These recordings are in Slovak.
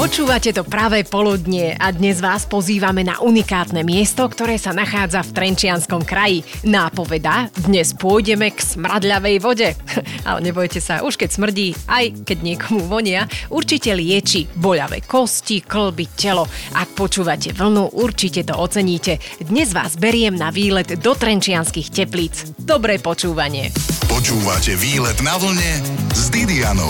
Počúvate to práve poludnie a dnes vás pozývame na unikátne miesto, ktoré sa nachádza v Trenčianskom kraji. Nápoveda, dnes pôjdeme k smradľavej vode. Ale nebojte sa, už keď smrdí, aj keď niekomu vonia, určite lieči boľavé kosti, klby, telo. Ak počúvate vlnu, určite to oceníte. Dnes vás beriem na výlet do Trenčianských teplíc. Dobré počúvanie. Počúvate výlet na vlne s Didianou.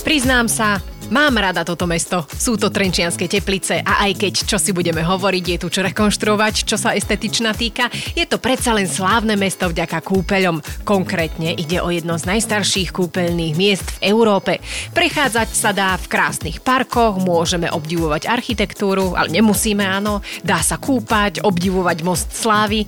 Priznám sa, Mám rada toto mesto. Sú to Trenčianske teplice a aj keď čo si budeme hovoriť, je tu čo rekonštruovať, čo sa estetičná týka, je to predsa len slávne mesto vďaka kúpeľom. Konkrétne ide o jedno z najstarších kúpeľných miest v Európe. Prechádzať sa dá v krásnych parkoch, môžeme obdivovať architektúru, ale nemusíme, áno. Dá sa kúpať, obdivovať most slávy.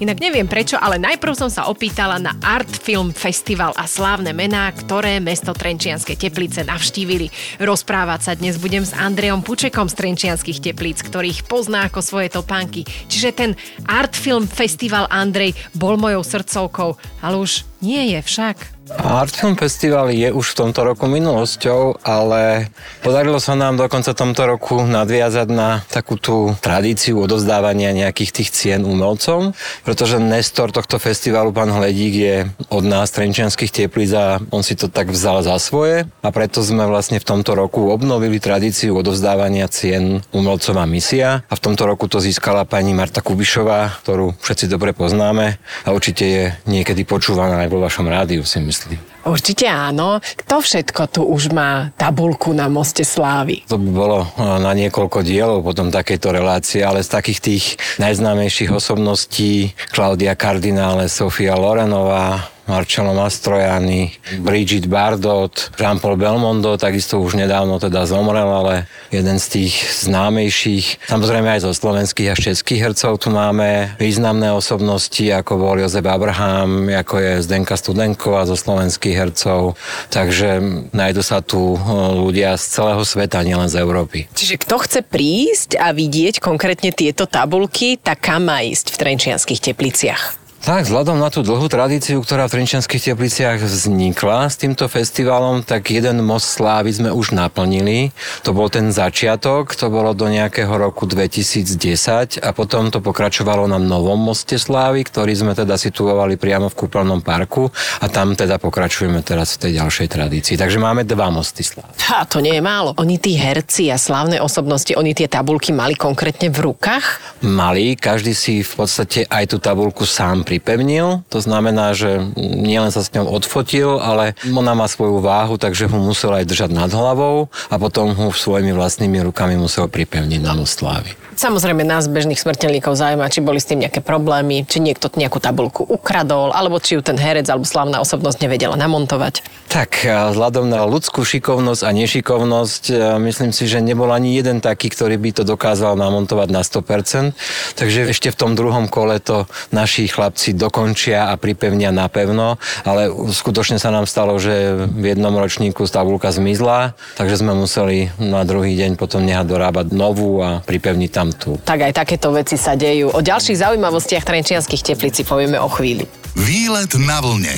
Inak neviem prečo, ale najprv som sa opýtala na Art Film Festival a slávne mená, ktoré mesto Trenčianske teplice navštívili. Rozprávať sa dnes budem s Andreom Pučekom z Trenčianských teplíc, ktorých pozná ako svoje topánky. Čiže ten Art Film Festival Andrej bol mojou srdcovkou, ale už nie je však. Artfilm Festival je už v tomto roku minulosťou, ale podarilo sa nám dokonca tomto roku nadviazať na takú tú tradíciu odovzdávania nejakých tých cien umelcom, pretože Nestor tohto festivalu, pán Hledík, je od nás, Trenčianských teplíc a on si to tak vzal za svoje. A preto sme vlastne v tomto roku obnovili tradíciu odovzdávania cien umelcom a misia. A v tomto roku to získala pani Marta Kubišová, ktorú všetci dobre poznáme a určite je niekedy počúvaná aj vo vašom rádiu, si myslím myslí. Určite áno. Kto všetko tu už má tabulku na Moste Slávy? To by bolo eh, na niekoľko dielov potom takéto relácie, ale z takých tých najznámejších osobností Klaudia Kardinále, Sofia Lorenová, Marcello Mastrojani, Bridget Bardot, Jean-Paul Belmondo, takisto už nedávno teda zomrel, ale jeden z tých známejších. Samozrejme aj zo slovenských a českých hercov tu máme významné osobnosti, ako bol Jozef Abraham, ako je Zdenka Studenková zo slovenských hercov. Takže nájdu sa tu e, ľudia z celého sveta, nielen z Európy. Čiže kto chce prísť a vidieť konkrétne tieto tabulky, tak kam má ísť v Trenčianských tepliciach? Tak, vzhľadom na tú dlhú tradíciu, ktorá v Trenčianských tepliciach vznikla s týmto festivalom, tak jeden most slávy sme už naplnili. To bol ten začiatok, to bolo do nejakého roku 2010 a potom to pokračovalo na novom moste slávy, ktorý sme teda situovali priamo v kúpeľnom parku a tam teda pokračujeme teraz v tej ďalšej tradícii. Takže máme dva mosty slávy. A to nie je málo. Oni tí herci a slávne osobnosti, oni tie tabulky mali konkrétne v rukách? Mali, každý si v podstate aj tú tabulku sám pripevnil. To znamená, že nielen sa s ňou odfotil, ale ona má svoju váhu, takže ho musel aj držať nad hlavou a potom ho svojimi vlastnými rukami musel pripevniť na slávy. Samozrejme nás bežných smrteľníkov zaujíma, či boli s tým nejaké problémy, či niekto nejakú tabulku ukradol, alebo či ju ten herec alebo slávna osobnosť nevedela namontovať. Tak, vzhľadom na ľudskú šikovnosť a nešikovnosť, myslím si, že nebol ani jeden taký, ktorý by to dokázal namontovať na 100%. Takže ešte v tom druhom kole to naši chlapci dokončia a pripevnia napevno, ale skutočne sa nám stalo, že v jednom ročníku tabulka zmizla, takže sme museli na druhý deň potom nehať dorábať novú a pripevniť tam tú. Tak aj takéto veci sa dejú. O ďalších zaujímavostiach Trenčianských teplíci povieme o chvíli. Výlet na vlne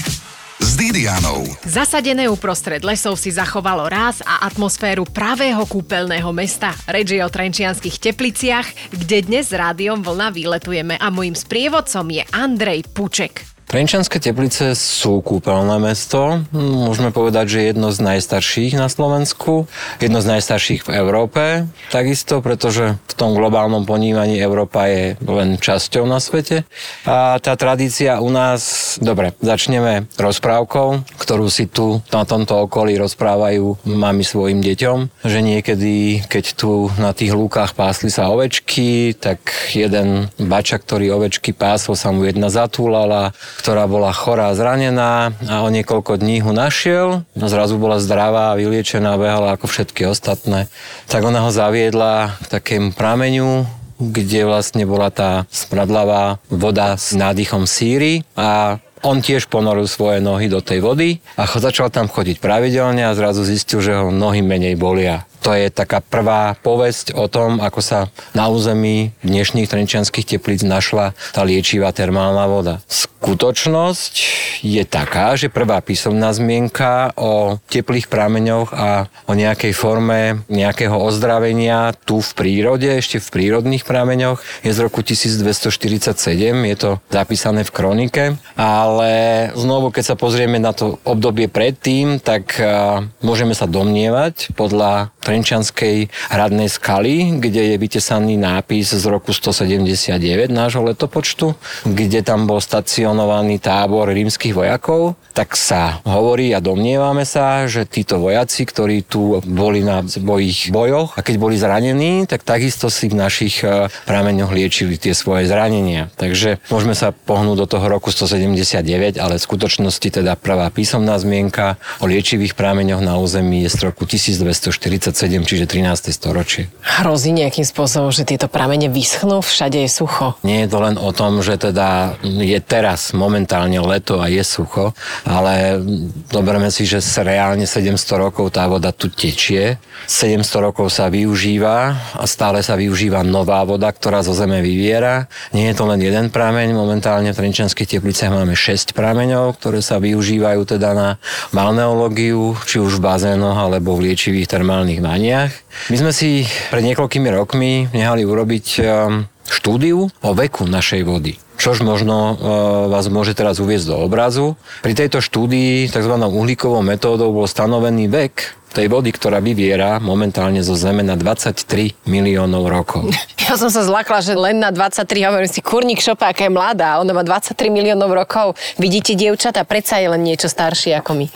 s Didianou. Zasadené uprostred lesov si zachovalo ráz a atmosféru pravého kúpeľného mesta. Reč je o Trenčianských tepliciach, kde dnes s rádiom Vlna výletujeme a môjim sprievodcom je Andrej Puček. Trenčanské teplice sú kúpeľné mesto. Môžeme povedať, že jedno z najstarších na Slovensku, jedno z najstarších v Európe. Takisto, pretože v tom globálnom ponímaní Európa je len časťou na svete. A tá tradícia u nás, dobre, začneme rozprávkou, ktorú si tu na tomto okolí rozprávajú mami svojim deťom, že niekedy, keď tu na tých lúkach pásli sa ovečky, tak jeden bača, ktorý ovečky pásol, sa mu jedna zatúlala, ktorá bola chorá zranená a o niekoľko dní ho našiel. No zrazu bola zdravá vyliečená, behala ako všetky ostatné. Tak ona ho zaviedla k takému prameňu, kde vlastne bola tá smradlavá voda s nádychom síry a on tiež ponoril svoje nohy do tej vody a začal tam chodiť pravidelne a zrazu zistil, že ho nohy menej bolia. To je taká prvá povesť o tom, ako sa na území dnešných trenčianských teplíc našla tá liečivá termálna voda. Skutočnosť je taká, že prvá písomná zmienka o teplých prameňoch a o nejakej forme nejakého ozdravenia tu v prírode, ešte v prírodných prameňoch je z roku 1247, je to zapísané v kronike, ale znovu, keď sa pozrieme na to obdobie predtým, tak môžeme sa domnievať podľa Trenčanskej hradnej skaly, kde je vytesaný nápis z roku 179 nášho letopočtu, kde tam bol stacionovaný tábor rímskych vojakov, tak sa hovorí a domnievame sa, že títo vojaci, ktorí tu boli na svojich bojoch a keď boli zranení, tak takisto si v našich e, prameňoch liečili tie svoje zranenia. Takže môžeme sa pohnúť do toho roku 179, ale v skutočnosti teda prvá písomná zmienka o liečivých prameňoch na území je z roku 1247 čiže 13. storočie. Hrozí nejakým spôsobom, že tieto pramene vyschnú, všade je sucho? Nie je to len o tom, že teda je teraz momentálne leto a je sucho, ale doberme si, že reálne 700 rokov tá voda tu tečie. 700 rokov sa využíva a stále sa využíva nová voda, ktorá zo zeme vyviera. Nie je to len jeden prameň, momentálne v Trenčanských tepliciach máme 6 prameňov, ktoré sa využívajú teda na balneológiu, či už v bazénoch alebo v liečivých termálnych vaniach. My sme si pred niekoľkými rokmi nehali urobiť um, štúdiu o veku našej vody čož možno uh, vás môže teraz uviezť do obrazu. Pri tejto štúdii tzv. uhlíkovou metódou bol stanovený vek tej vody, ktorá vyviera momentálne zo Zeme na 23 miliónov rokov. Ja som sa zlakla, že len na 23, hovorím si, kurník šopa, aká je mladá, ona má 23 miliónov rokov. Vidíte, dievčata, predsa je len niečo staršie ako my.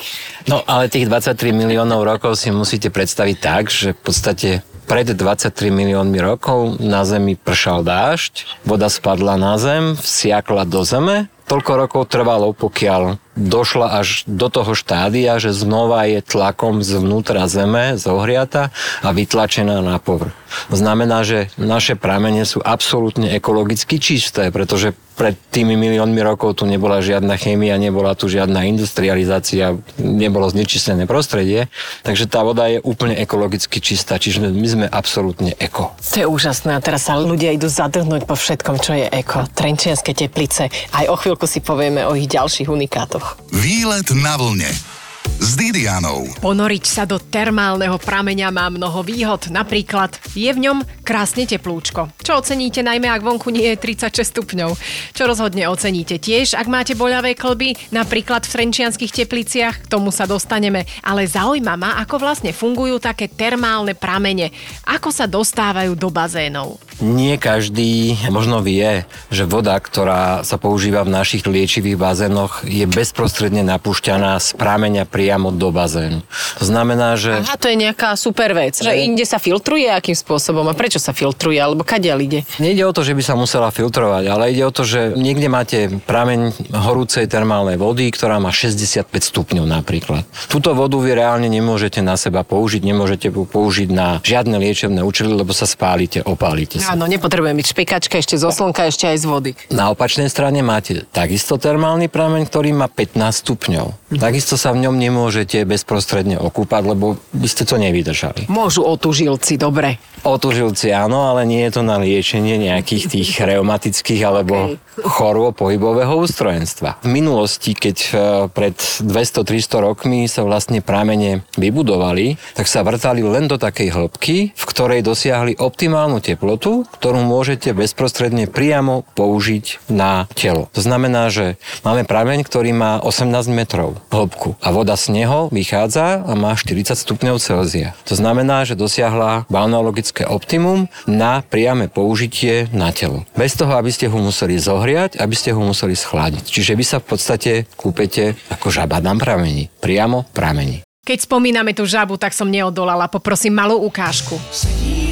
No, ale tých 23 miliónov rokov si musíte predstaviť tak, že v podstate pred 23 miliónmi rokov na Zemi pršal dážď, voda spadla na Zem, vsiakla do Zeme, toľko rokov trvalo, pokiaľ došla až do toho štádia, že znova je tlakom zvnútra zeme zohriata a vytlačená na povrch. To znamená, že naše pramene sú absolútne ekologicky čisté, pretože pred tými miliónmi rokov tu nebola žiadna chémia, nebola tu žiadna industrializácia, nebolo znečistené prostredie, takže tá voda je úplne ekologicky čistá, čiže my sme absolútne eko. To je úžasné a teraz sa ľudia idú zadrhnúť po všetkom, čo je eko. Trenčianske teplice, aj o chvíľku si povieme o ich ďalších unikátoch. Výlet na vlne s Didianou. Ponoriť sa do termálneho prameňa má mnoho výhod. Napríklad je v ňom krásne teplúčko. Čo oceníte najmä, ak vonku nie je 36 stupňov. Čo rozhodne oceníte tiež, ak máte boľavé klby, napríklad v Trenčianských tepliciach, k tomu sa dostaneme. Ale zaujíma ma, ako vlastne fungujú také termálne pramene. Ako sa dostávajú do bazénov. Nie každý možno vie, že voda, ktorá sa používa v našich liečivých bazénoch, je bezprostredne napúšťaná z prameňa priamo do bazénu. To znamená, že... Aha, to je nejaká super vec. Že inde sa filtruje akým spôsobom a prečo sa filtruje, alebo kadiaľ ide? Nejde o to, že by sa musela filtrovať, ale ide o to, že niekde máte prameň horúcej termálnej vody, ktorá má 65 stupňov napríklad. Túto vodu vy reálne nemôžete na seba použiť, nemôžete použiť na žiadne liečebné účely, lebo sa spálite, opálite. Áno, nepotrebujem byť špekačka ešte zo slnka, ešte aj z vody. Na opačnej strane máte takisto termálny prameň, ktorý má 15 stupňov. Takisto sa v ňom nemôžete bezprostredne okúpať, lebo by ste to nevydržali. Môžu otužilci, dobre. Otužilci áno, ale nie je to na liečenie nejakých tých reumatických alebo okay. chorôb pohybového ústrojenstva. V minulosti, keď e, pred 200-300 rokmi sa vlastne pramene vybudovali, tak sa vrtali len do takej hĺbky, v ktorej dosiahli optimálnu teplotu, ktorú môžete bezprostredne priamo použiť na telo. To znamená, že máme prameň, ktorý má 18 metrov hĺbku a voda z neho vychádza a má 40 stupňov Celzia. To znamená, že dosiahla balneologické optimum na priame použitie na telo. Bez toho, aby ste ho museli zohriať, aby ste ho museli schladiť. Čiže vy sa v podstate kúpete ako žaba na pramení. Priamo pramení. Keď spomíname tú žabu, tak som neodolala. Poprosím malú ukážku. Sedí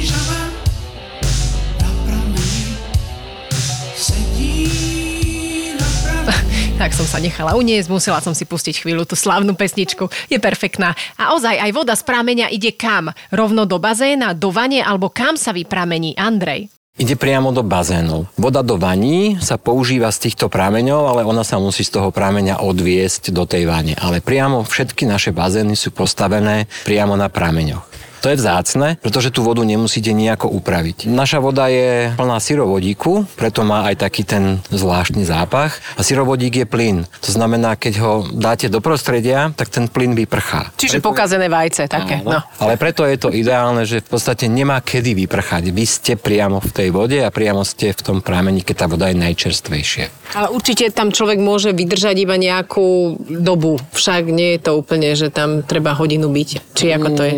Tak som sa nechala uniesť, musela som si pustiť chvíľu tú slavnú pesničku. Je perfektná. A ozaj, aj voda z prámenia ide kam? Rovno do bazéna, do vane alebo kam sa vypramení? Andrej. Ide priamo do bazénov. Voda do vaní sa používa z týchto prámeňov, ale ona sa musí z toho prámeňa odviesť do tej vane. Ale priamo všetky naše bazény sú postavené priamo na prámeňoch. To je vzácne, pretože tú vodu nemusíte nejako upraviť. Naša voda je plná syrovodíku, preto má aj taký ten zvláštny zápach. A syrovodík je plyn. To znamená, keď ho dáte do prostredia, tak ten plyn vyprchá. Čiže preto... pokazené vajce také. No. Ale preto je to ideálne, že v podstate nemá kedy vyprchať. Vy ste priamo v tej vode a priamo ste v tom pramení, keď tá voda je najčerstvejšia. Ale určite tam človek môže vydržať iba nejakú dobu. Však nie je to úplne, že tam treba hodinu byť. Či ako to je?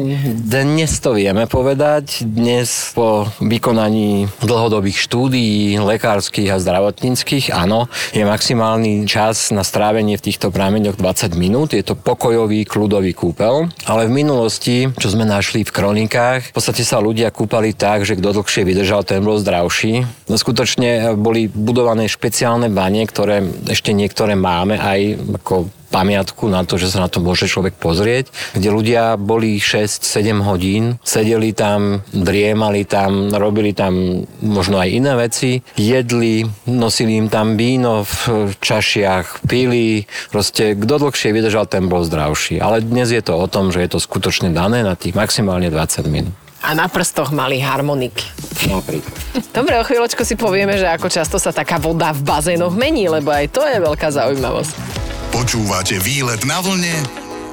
Dnes to vieme povedať. Dnes po vykonaní dlhodobých štúdií lekárskych a zdravotníckých, áno, je maximálny čas na strávenie v týchto prameňoch 20 minút. Je to pokojový, kľudový kúpel. Ale v minulosti, čo sme našli v kronikách, v podstate sa ľudia kúpali tak, že kto dlhšie vydržal, ten bol zdravší. No skutočne boli budované špeciálne bane, ktoré ešte niektoré máme aj ako pamiatku na to, že sa na to môže človek pozrieť, kde ľudia boli 6-7 hodín, sedeli tam, driemali tam, robili tam možno aj iné veci, jedli, nosili im tam víno v čašiach, pili, proste kto dlhšie vydržal, ten bol zdravší. Ale dnes je to o tom, že je to skutočne dané na tých maximálne 20 minút. A na prstoch mali harmoniky. Napríklad. Dobre, o chvíľočku si povieme, že ako často sa taká voda v bazénoch mení, lebo aj to je veľká zaujímavosť. Počúvate výlet na vlne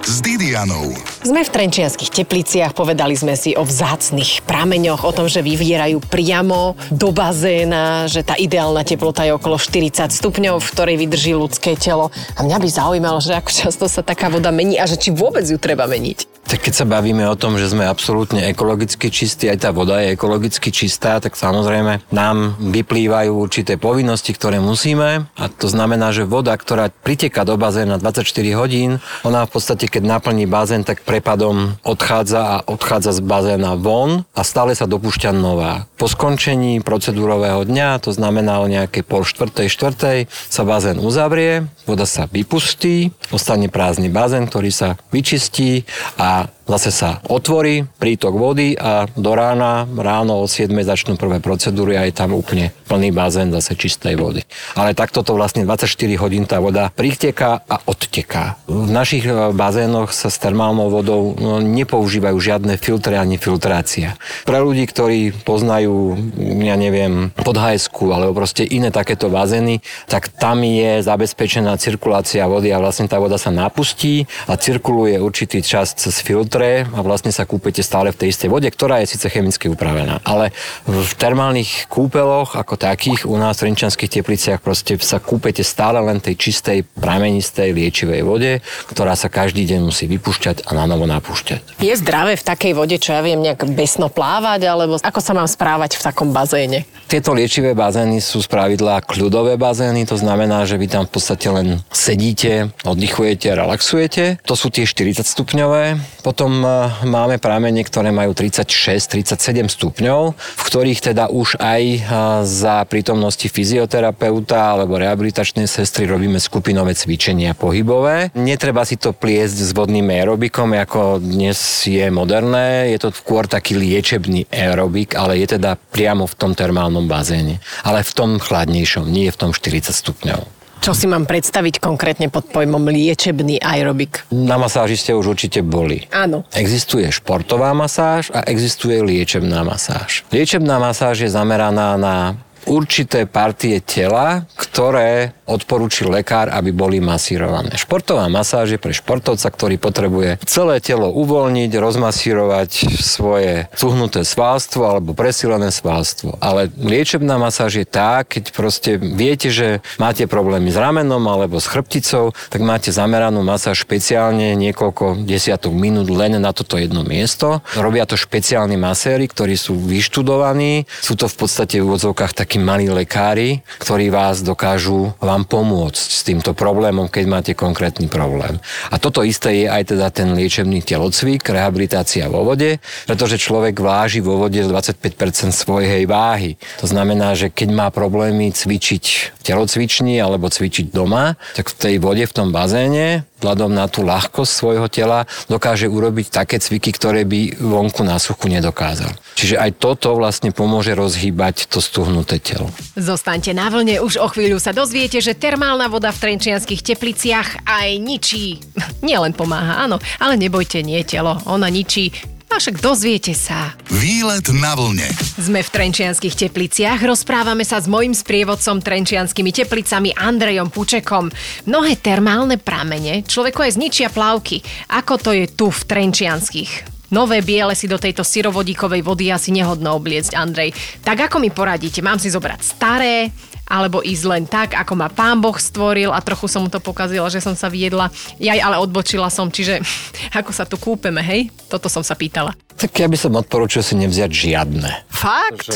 s Didianou. Sme v Trenčianských tepliciach, povedali sme si o vzácnych prameňoch, o tom, že vyvierajú priamo do bazéna, že tá ideálna teplota je okolo 40 stupňov, v ktorej vydrží ľudské telo. A mňa by zaujímalo, že ako často sa taká voda mení a že či vôbec ju treba meniť. Tak keď sa bavíme o tom, že sme absolútne ekologicky čistí, aj tá voda je ekologicky čistá, tak samozrejme nám vyplývajú určité povinnosti, ktoré musíme. A to znamená, že voda, ktorá priteká do bazéna 24 hodín, ona v podstate, keď naplní bazén, tak prepadom odchádza a odchádza z bazéna von a stále sa dopúšťa nová. Po skončení procedúrového dňa, to znamená o nejakej pol štvrtej, štvrtej, sa bazén uzavrie, voda sa vypustí, ostane prázdny bazén, ktorý sa vyčistí a zase sa otvorí prítok vody a do rána, ráno o 7 začnú prvé procedúry a je tam úplne plný bazén zase čistej vody. Ale takto to vlastne 24 hodín tá voda priteká a odteká. V našich e, bazénoch sa s termálnou vodou no, nepoužívajú žiadne filtre ani filtrácia. Pre ľudí, ktorí poznajú, ja neviem, podhajsku alebo proste iné takéto bazény, tak tam je zabezpečená cirkulácia vody a vlastne tá voda sa napustí a cirkuluje určitý čas cez filtre a vlastne sa kúpete stále v tej istej vode, ktorá je síce chemicky upravená. Ale v termálnych kúpeloch ako takých u nás v Renčanských tepliciach proste sa kúpete stále len tej čistej, pramenistej, liečivej vode, ktorá sa každý deň musí vypúšťať a na novo napúšťať. Je zdravé v takej vode, čo ja viem, nejak besno plávať, alebo ako sa mám správať v takom bazéne? Tieto liečivé bazény sú spravidla kľudové bazény, to znamená, že vy tam v podstate len sedíte, oddychujete, relaxujete. To sú tie 40 stupňové. Potom e, máme pramene, ktoré majú 36-37 stupňov, v ktorých teda už aj e, za prítomnosti fyzioterapeuta alebo rehabilitačnej sestry robíme skupinové cvičenia pohybové. Netreba si to pliesť s vodným aerobikom, ako dnes je moderné. Je to skôr taký liečebný aerobik, ale je teda priamo v tom termálnom bazéne, ale v tom chladnejšom, nie v tom 40 stupňov. Čo si mám predstaviť konkrétne pod pojmom liečebný aerobik? Na masáži ste už určite boli. Áno. Existuje športová masáž a existuje liečebná masáž. Liečebná masáž je zameraná na určité partie tela, ktoré odporúčil lekár, aby boli masírované. Športová masáž je pre športovca, ktorý potrebuje celé telo uvoľniť, rozmasírovať svoje cuhnuté svalstvo alebo presilené svalstvo. Ale liečebná masáž je tá, keď proste viete, že máte problémy s ramenom alebo s chrbticou, tak máte zameranú masáž špeciálne niekoľko desiatok minút len na toto jedno miesto. Robia to špeciálni maséri, ktorí sú vyštudovaní. Sú to v podstate v úvodzovkách takí malí lekári, ktorí vás dokážu vám pomôcť s týmto problémom, keď máte konkrétny problém. A toto isté je aj teda ten liečebný telocvik, rehabilitácia vo vode, pretože človek váži vo vode 25% svojej váhy. To znamená, že keď má problémy cvičiť telocvični alebo cvičiť doma, tak v tej vode, v tom bazéne, vzhľadom na tú ľahkosť svojho tela dokáže urobiť také cviky, ktoré by vonku na suchu nedokázal. Čiže aj toto vlastne pomôže rozhýbať to stuhnuté telo. Zostaňte na vlne, už o chvíľu sa dozviete, že termálna voda v trenčianských tepliciach aj ničí. Nielen pomáha, áno, ale nebojte, nie telo. Ona ničí A však dozviete sa. Výlet na vlne. Sme v Trenčianských tepliciach, rozprávame sa s mojim sprievodcom Trenčianskými teplicami Andrejom Pučekom. Mnohé termálne pramene človeku aj zničia plavky. Ako to je tu v Trenčianských? Nové biele si do tejto syrovodíkovej vody asi nehodno obliecť, Andrej. Tak ako mi poradíte? Mám si zobrať staré, alebo ísť len tak, ako ma pán Boh stvoril a trochu som mu to pokazila, že som sa viedla. Jaj, ale odbočila som, čiže ako sa tu kúpeme, hej? Toto som sa pýtala. Tak ja by som odporúčil si nevziať žiadne. Fakt?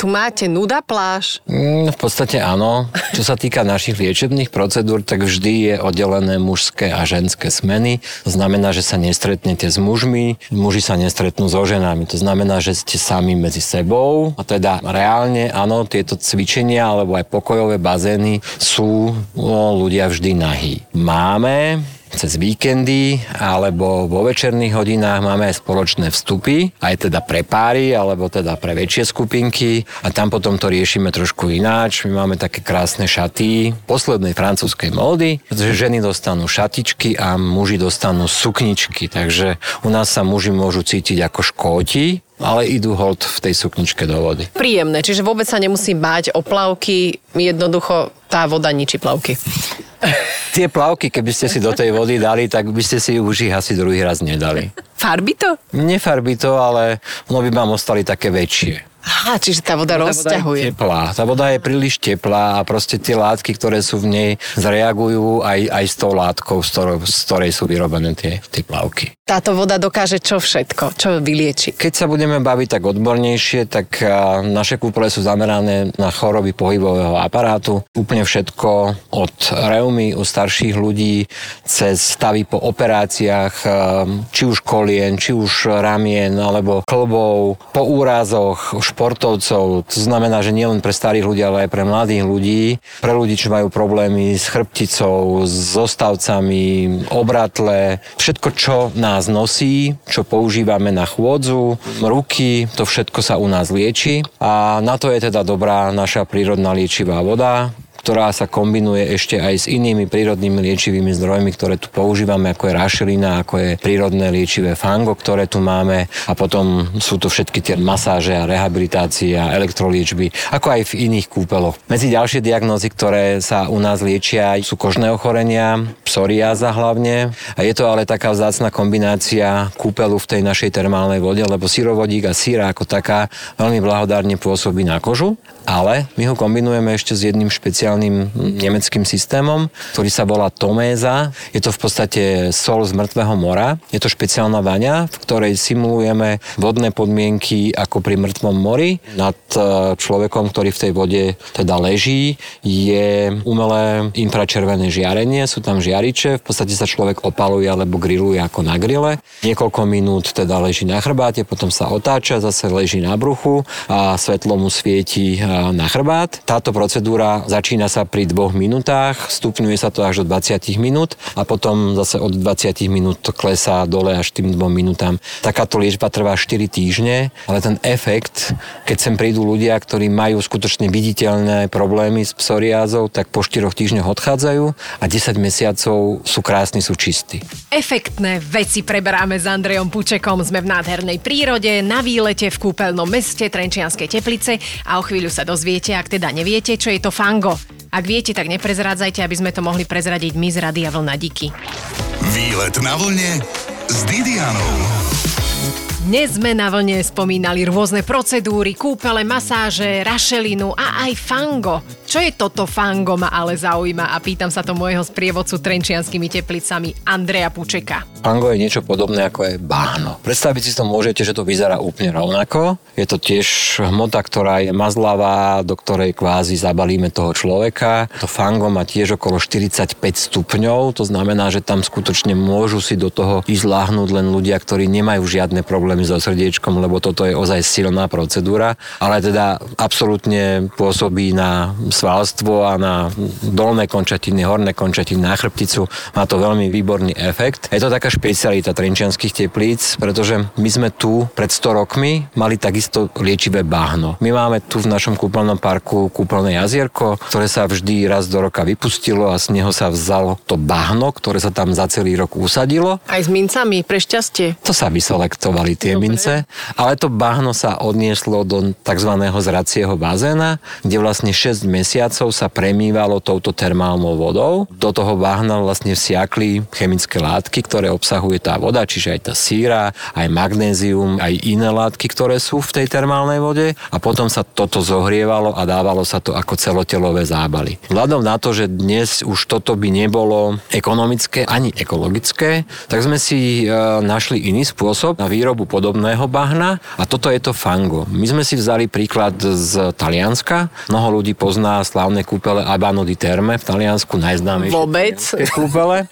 Tu máte nuda pláž? Mm, v podstate áno. Čo sa týka našich liečebných procedúr, tak vždy je oddelené mužské a ženské smeny. To znamená, že sa nestretnete s mužmi, muži sa nestretnú so ženami. To znamená, že ste sami medzi sebou. A teda reálne, áno, tieto cvičenia alebo aj pokojové bazény sú no, ľudia vždy nahí. Máme cez víkendy alebo vo večerných hodinách máme aj spoločné vstupy, aj teda pre páry alebo teda pre väčšie skupinky a tam potom to riešime trošku ináč. My máme také krásne šaty poslednej francúzskej módy, že ženy dostanú šatičky a muži dostanú sukničky, takže u nás sa muži môžu cítiť ako škóti, ale idú hold v tej sukničke do vody. Príjemné, čiže vôbec sa nemusí báť o plavky, jednoducho tá voda ničí plavky. Tie plavky, keby ste si do tej vody dali, tak by ste si už ich asi druhý raz nedali. Farby to? Nefarby to, ale ono by vám ostali také väčšie. Aha, čiže tá voda rozťahuje. Teplá. Tá voda je príliš teplá a proste tie látky, ktoré sú v nej, zreagujú aj, aj s tou látkou, z, ktorou, z ktorej sú vyrobené tie, tie plavky. Táto voda dokáže čo všetko? Čo vylieči? Keď sa budeme baviť tak odbornejšie, tak naše kúpele sú zamerané na choroby pohybového aparátu. Úplne všetko od reumy u starších ľudí cez stavy po operáciách, či už kolien, či už ramien alebo klbov, po úrazoch, športovcov. To znamená, že nielen pre starých ľudí, ale aj pre mladých ľudí. Pre ľudí, čo majú problémy s chrbticou, s zostavcami, obratle. Všetko, čo nás nosí, čo používame na chôdzu, ruky, to všetko sa u nás lieči. A na to je teda dobrá naša prírodná liečivá voda ktorá sa kombinuje ešte aj s inými prírodnými liečivými zdrojmi, ktoré tu používame, ako je rašelina, ako je prírodné liečivé fango, ktoré tu máme a potom sú to všetky tie masáže a rehabilitácie a elektroliečby, ako aj v iných kúpeloch. Medzi ďalšie diagnózy, ktoré sa u nás liečia, sú kožné ochorenia, psoriáza hlavne. A je to ale taká vzácna kombinácia kúpelu v tej našej termálnej vode, lebo syrovodík a síra ako taká veľmi blahodárne pôsobí na kožu, ale my ho kombinujeme ešte s jedným špeciálnym špeciálnym nemeckým systémom, ktorý sa volá Toméza. Je to v podstate sol z mŕtvého mora. Je to špeciálna vaňa, v ktorej simulujeme vodné podmienky ako pri mŕtvom mori. Nad e, človekom, ktorý v tej vode teda leží, je umelé infračervené žiarenie, sú tam žiariče, v podstate sa človek opaluje alebo grilluje ako na grille. Niekoľko minút teda leží na chrbáte, potom sa otáča, zase leží na bruchu a svetlo mu svieti e, na chrbát. Táto procedúra začína Začína sa pri dvoch minútach, stupňuje sa to až do 20 minút a potom zase od 20 minút klesá dole až tým dvom minútam. Takáto liečba trvá 4 týždne, ale ten efekt, keď sem prídu ľudia, ktorí majú skutočne viditeľné problémy s psoriázou, tak po 4 týždňoch odchádzajú a 10 mesiacov sú krásni, sú čistí. Efektné veci preberáme s Andrejom Pučekom. Sme v nádhernej prírode, na výlete v kúpeľnom meste Trenčianskej teplice a o chvíľu sa dozviete, ak teda neviete, čo je to fango. Ak viete, tak neprezrádzajte, aby sme to mohli prezradiť my z Radia Vlna. Díky. Výlet na vlne s Didianou. Dnes sme na vlne spomínali rôzne procedúry, kúpele, masáže, rašelinu a aj fango. Čo je toto fango ma ale zaujíma a pýtam sa to môjho sprievodcu trenčianskými teplicami Andreja Pučeka. Fango je niečo podobné ako je báhno. Predstaviť si to môžete, že to vyzerá úplne rovnako. Je to tiež hmota, ktorá je mazlavá, do ktorej kvázi zabalíme toho človeka. To fango má tiež okolo 45 stupňov, to znamená, že tam skutočne môžu si do toho ísť láhnuť len ľudia, ktorí nemajú žiadne problémy so srdiečkom, lebo toto je ozaj silná procedúra, ale teda absolútne pôsobí na svalstvo a na dolné končatiny, horné končatiny, na chrbticu. Má to veľmi výborný efekt. Je to taká špecialita trenčianských teplíc, pretože my sme tu pred 100 rokmi mali takisto liečivé bahno. My máme tu v našom kúpeľnom parku kúpeľné jazierko, ktoré sa vždy raz do roka vypustilo a z neho sa vzalo to bahno, ktoré sa tam za celý rok usadilo. Aj s mincami, pre šťastie. To sa vyselektovali tie Dobre. mince, ale to bahno sa odnieslo do tzv. zracieho bazéna, kde vlastne 6 mesiacov sa premývalo touto termálnou vodou. Do toho bahna vlastne vsiakli chemické látky, ktoré obsahuje tá voda, čiže aj tá síra, aj magnézium, aj iné látky, ktoré sú v tej termálnej vode a potom sa toto zohrievalo a dávalo sa to ako celotelové zábaly. Vzhľadom na to, že dnes už toto by nebolo ekonomické ani ekologické, tak sme si e, našli iný spôsob na výrobu podobného bahna a toto je to fango. My sme si vzali príklad z Talianska. Mnoho ľudí pozná slávne kúpele Abano di Terme v Taliansku, najznámejšie Vôbec. kúpele.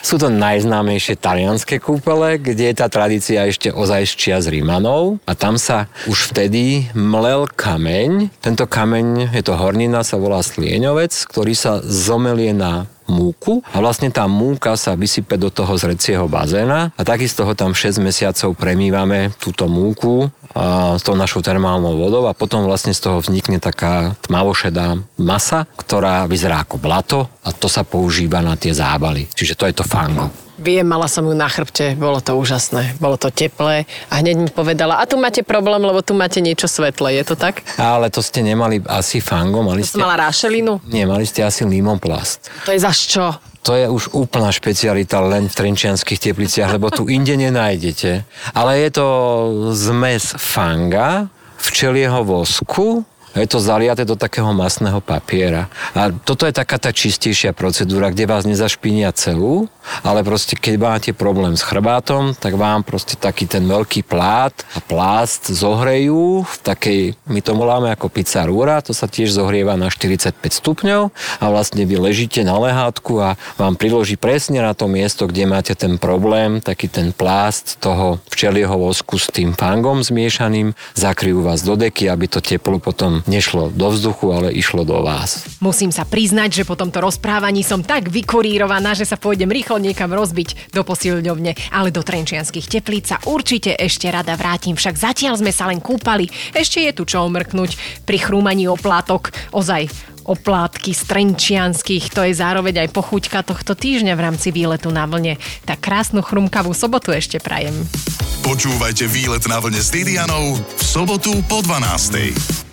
Sú to najznámejšie talianské kúpele, kde je tá tradícia ešte ozaj z Rímanov a tam sa už vtedy mlel kameň. Tento kameň, je to hornina, sa volá slieňovec, ktorý sa zomelie na múku a vlastne tá múka sa vysype do toho zrecieho bazéna a takisto ho tam 6 mesiacov premývame túto múku a, s tou našou termálnou vodou a potom vlastne z toho vznikne taká tmavošedá masa, ktorá vyzerá ako blato a to sa používa na tie zábaly. Čiže to je to fango. Viem, mala som ju na chrbte, bolo to úžasné, bolo to teplé a hneď mi povedala, a tu máte problém, lebo tu máte niečo svetlé, je to tak? Ale to ste nemali asi fango, mali To ste... mala rášelinu? Nie, mali ste asi limoplast. To je zaš čo? To je už úplná špecialita len v trenčianských tepliciach, lebo tu inde nenájdete. Ale je to zmes fanga, včelieho vosku, je to zaliate do takého masného papiera. A toto je taká tá čistejšia procedúra, kde vás nezašpinia celú, ale proste keď máte problém s chrbátom, tak vám proste taký ten veľký plát a plást zohrejú v takej, my to voláme ako pizza rúra, to sa tiež zohrieva na 45 stupňov a vlastne vy ležíte na lehátku a vám priloží presne na to miesto, kde máte ten problém, taký ten plást toho včelieho vosku s tým fangom zmiešaným, zakryjú vás do deky, aby to teplo potom nešlo do vzduchu, ale išlo do vás. Musím sa priznať, že po tomto rozprávaní som tak vykurírovaná, že sa pôjdem rýchlo niekam rozbiť do posilňovne, ale do Trenčianských teplíc sa určite ešte rada vrátim, však zatiaľ sme sa len kúpali, ešte je tu čo omrknúť pri chrúmaní oplátok, ozaj oplátky z Trenčianských, to je zároveň aj pochuťka tohto týždňa v rámci výletu na vlne. Tak krásnu chrumkavú sobotu ešte prajem. Počúvajte výlet na vlne s Didianou v sobotu po 12.